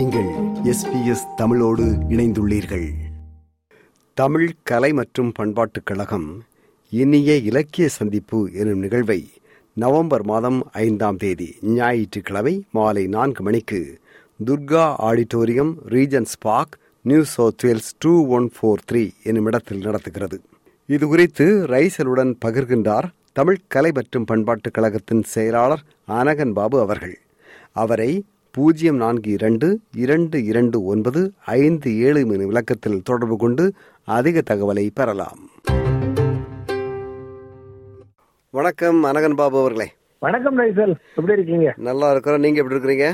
நீங்கள் எஸ்பிஎஸ் தமிழோடு இணைந்துள்ளீர்கள். தமிழ் கலை மற்றும் பண்பாட்டுக் கழகம் இனிய இலக்கிய சந்திப்பு எனும் நிகழ்வை நவம்பர் மாதம் ஐந்தாம் தேதி ஞாயிற்றுக்கிழமை மாலை நான்கு மணிக்கு Durga auditorium Regents Park New South Wales two one four three என்னும் இடத்தில் நடத்துகிறது. இது குறித்து ரைசலுடன் பகிர்கின்றார் தமிழ் கலை மற்றும் பண்பாட்டுக் கழகத்தின் செயலாளர் அனகன் பாபு அவர்கள். அவரை பூஜ்ஜியம் நான்கு இரண்டு இரண்டு இரண்டு ஒன்பது ஐந்து ஏழு எனும் விளக்கத்தில் தொடர்பு கொண்டு அதிக தகவலை பெறலாம். வணக்கம் அனகன் பாபு அவர்களே. வணக்கம் ரைசல். எப்படி இருக்கீங்க? நல்லா இருக்கிறோம். நீங்க எப்படி இருக்கிறீங்க?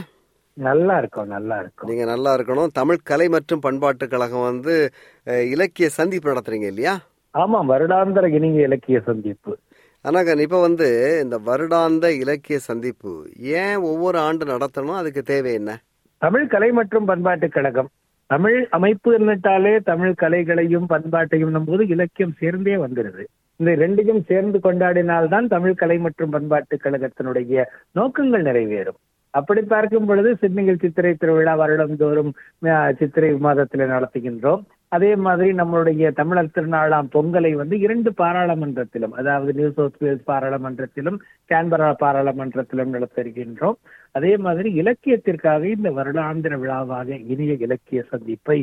நல்லா இருக்கோம் நல்லா இருக்கோம். நீங்க நல்லா இருக்கணும். தமிழ் கலை மற்றும் பண்பாட்டுக் கழகம் வந்து இலக்கிய சந்திப்பு நடத்துறீங்க இல்லையா? ஆமா வருடாந்திர இனிய இலக்கிய சந்திப்பு. அனகன் இப்ப வந்து இந்த வருடாந்த இலக்கிய சந்திப்பு ஏன் ஒவ்வொரு ஆண்டு நடத்தணும் அதுக்கு தேவை என்ன? தமிழ் கலை மற்றும் பண்பாட்டு கழகம். தமிழ் அமைப்பு இருந்துட்டாலே தமிழ் கலைகளையும் பண்பாட்டையும் நம்போது இலக்கியம் சேர்ந்தே வந்துடுது. இந்த ரெண்டையும் சேர்ந்து கொண்டாடினால்தான் தமிழ் கலை மற்றும் பண்பாட்டு கழகத்தினுடைய நோக்கங்கள் நிறைவேறும். அப்படி பார்க்கும் பொழுது சிட்னியில் சித்திரை திருவிழா வருடந்தோறும் தோறும் சித்திரை மாதத்தில் நடத்துகின்றோம். அதே மாதிரி நம்மளுடைய தமிழர் திருநாளாம் பொங்கலை வந்து இரண்டு பாராளுமன்றத்திலும் அதாவது நியூ சவுத் வேல்ஸ் பாராளுமன்றத்திலும் கேன்பரா பாராளுமன்றத்திலும் நடத்திருக்கின்றோம் அதே மாதிரி இலக்கியத்திற்காக இந்த வருடாந்திர விழாவாக இனிய இலக்கிய சந்திப்பை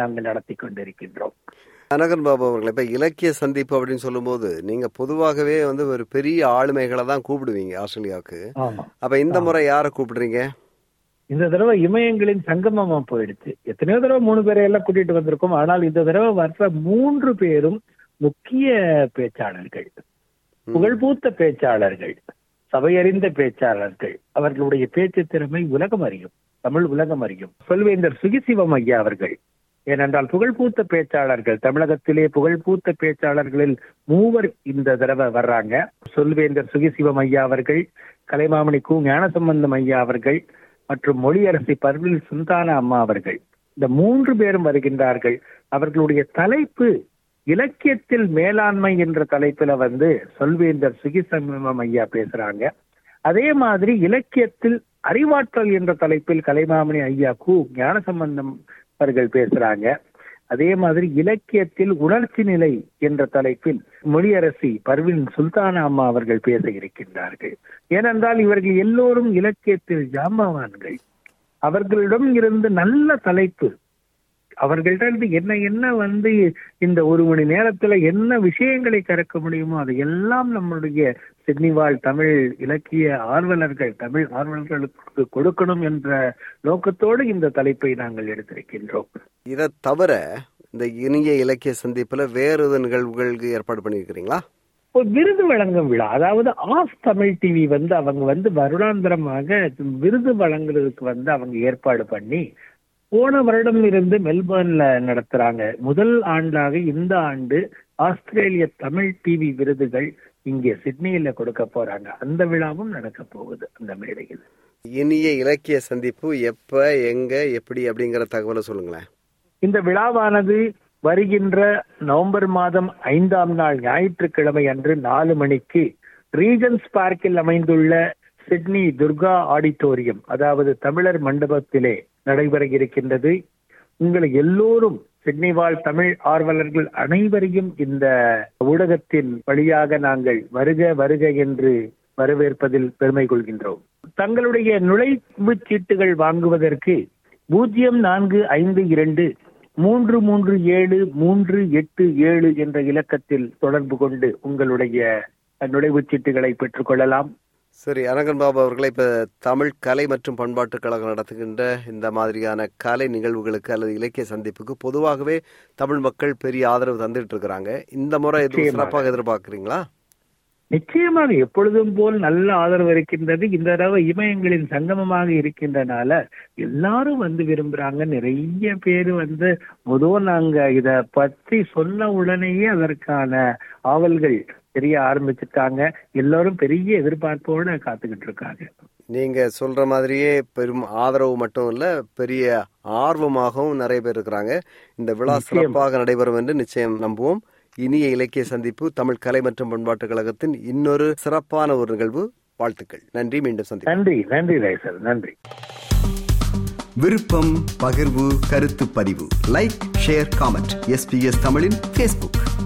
நாங்கள் நடத்தி கொண்டிருக்கின்றோம். அனகன் பாபு அவர்கள் இப்ப இலக்கிய சந்திப்பு அப்படின்னு சொல்லும்போது நீங்க பொதுவாகவே வந்து ஒரு பெரிய ஆளுமைகளை தான் கூப்பிடுவீங்க ஆஸ்திரேலியாவுக்கு. அப்ப இந்த முறை யாரை கூப்பிடுறீங்க? இந்த தடவை இமயங்களின் சங்கமமா போயிடுச்சு. எத்தனையோ தடவை மூணு பேரை எல்லாம் கூட்டிட்டு வந்திருக்கோம். ஆனால் இந்த தடவை வர்ற மூன்று பேரும் முக்கிய பேச்சாளர்கள். புகழ்பூத்த பேச்சாளர்கள். சபையறிந்த பேச்சாளர்கள். அவர்களுடைய பேச்சு திறமை உலகம் அறியும். தமிழ் உலகம் அறியும். சொல்வேந்தர் சுகிசிவம் ஐயா அவர்கள். ஏனென்றால் புகழ்பூத்த பேச்சாளர்கள் தமிழகத்திலே புகழ்பூத்த பேச்சாளர்களில் மூவர் இந்த தடவை வர்றாங்க. சொல்வேந்தர் சுகிசிவம் ஐயா அவர்கள் கலைமாமணி கு ஞானசம்பந்தம் ஐயா அவர்கள் மற்றும் மொழியரசி பர்வில் சுந்தான அம்மா அவர்கள். இந்த மூன்று பேரும் வருகின்றார்கள். அவர்களுடைய தலைப்பு இலக்கியத்தில் மேலாண்மை என்ற தலைப்புல வந்து சொல்வேந்தர் சுகிசமம் ஐயா பேசுறாங்க. அதே மாதிரி இலக்கியத்தில் அறிவாற்றல் என்ற தலைப்பில் கலைமாமணி ஐயா கு ஞானசம்பந்தம் அவர்கள் பேசுறாங்க. அதே மாதிரி இலக்கியத்தில் உணர்ச்சி நிலை என்ற தலைப்பில் மொழியரசி பர்வின் சுல்தானா அம்மா அவர்கள் பேச இருக்கின்றார்கள் ஏனென்றால் இவர்கள் எல்லோரும் இலக்கியத்தில் ஜாம்பவான்கள். அவர்களிடம் இருந்து நல்ல தலைப்பு அவர்கள்ட்ட இருந்து என்ன என்ன வந்து இந்த ஒரு மணி நேரத்துல என்ன விஷயங்களை கறக்க முடியுமோ அதை எல்லாம் நம்மளுடைய சிட்னி வாழ் தமிழ் இலக்கிய ஆர்வலர்கள் தமிழ் ஆர்வலர்களுக்கு கொடுக்கணும் என்ற நோக்கத்தோடு இந்த தலைப்பை நாங்கள் எடுத்திருக்கின்றோம். இதை தவிர இந்த இனிய இலக்கிய சந்திப்புல வேறு நிகழ்வுகளுக்கு ஏற்பாடு பண்ணியிருக்கிறீங்களா? விருது வழங்கும் விழா. அதாவது ஆஃப் தமிழ் டிவி வந்து அவங்க வந்து வருடாந்திரமாக விருது வழங்குறதுக்கு வந்து அவங்க ஏற்பாடு பண்ணி போன வருடம் இருந்து மெல்பர்ன்ல நடத்துறாங்க. முதல் ஆண்டாக இந்த ஆண்டு ஆஸ்திரேலிய தமிழ் டிவி விருதுகள் இங்கே சிட்னியில கொடுக்க போறாங்க. அந்த விழாவும் நடக்க போகுது அந்த மேடையில். இனிய இலக்கிய சந்திப்பு எப்ப எங்க எப்படி அப்படிங்கிற தகவலை சொல்லுங்களேன். இந்த விழாவானது வருகின்ற நவம்பர் மாதம் ஐந்தாம் நாள் ஞாயிற்றுக்கிழமை அன்று நாலு மணிக்கு ரீஜன்ஸ் பார்க்கில் அமைந்துள்ள சிட்னி துர்கா ஆடிட்டோரியம் அதாவது தமிழர் மண்டபத்திலே நடைபெற இருக்கின்றது. உங்களை எல்லோரும் சிட்னி வாழ் தமிழ் ஆர்வலர்கள் அனைவரையும் இந்த ஊடகத்தின் வழியாக நாங்கள் வருக வருக என்று வரவேற்பதில் பெருமை கொள்கின்றோம். தங்களுடைய நுழைவு சீட்டுகள் வாங்குவதற்கு பூஜ்ஜியம் நான்கு ஐந்து இரண்டு மூன்று மூன்று ஏழு மூன்று எட்டு ஏழு என்ற இலக்கத்தில் தொடர்பு கொண்டு உங்களுடைய நுழைவுச் சீட்டுகளை பெற்றுக்கொள்ளலாம் சரி அனகன் பாபு அவர்களை இப்ப தமிழ் கலை மற்றும் பண்பாட்டுக் கழகம் நடத்துகின்ற இந்த மாதிரியான கலை நிகழ்வுகளுக்கு அல்லது இலக்கிய சந்திப்புக்கு பொதுவாகவே தமிழ் மக்கள் பெரிய ஆதரவு தந்துட்டு இருக்கிறாங்க. இந்த முறை எதுவும். சிறப்பாக எதிர்பார்க்கிறீங்களா? நிச்சயமாக எப்பொழுதும் போல் நல்ல ஆதரவு இருக்கின்றது. இந்த தடவை இமயங்களின் சங்கமமாக இருக்கின்றனால எல்லாரும் வந்து விரும்புறாங்க. நிறைய பேர் வந்து முதல் நாங்க இத பற்றி சொன்ன உடனேயே அதற்கான ஆவல்கள் தெரிய ஆரம்பிச்சுட்டாங்க. எல்லாரும் பெரிய எதிர்பார்ப்போட காத்துக்கிட்டு இருக்காங்க நீங்க சொல்ற மாதிரியே பெரும் ஆதரவு மட்டும் இல்ல பெரிய ஆர்வமாகவும் நிறைய பேர் இருக்கிறாங்க. இந்த விழா. சிறப்பாக நடைபெறும் என்று நிச்சயம் நம்புவோம். இனிய இலக்கிய சந்திப்பு தமிழ் கலை மற்றும் பண்பாட்டுக் கழகத்தின் இன்னொரு சிறப்பான ஒரு நிகழ்வு. வாழ்த்துக்கள். நன்றி மீண்டும் சந்திப்போம். நன்றி நன்றி ரைசல் நன்றி. விருப்பம் பகிர்வு கருத்து பதிவு. லைக் ஷேர் காமெண்ட் எஸ்பிஎஸ் தமிழின் ஃபேஸ்புக்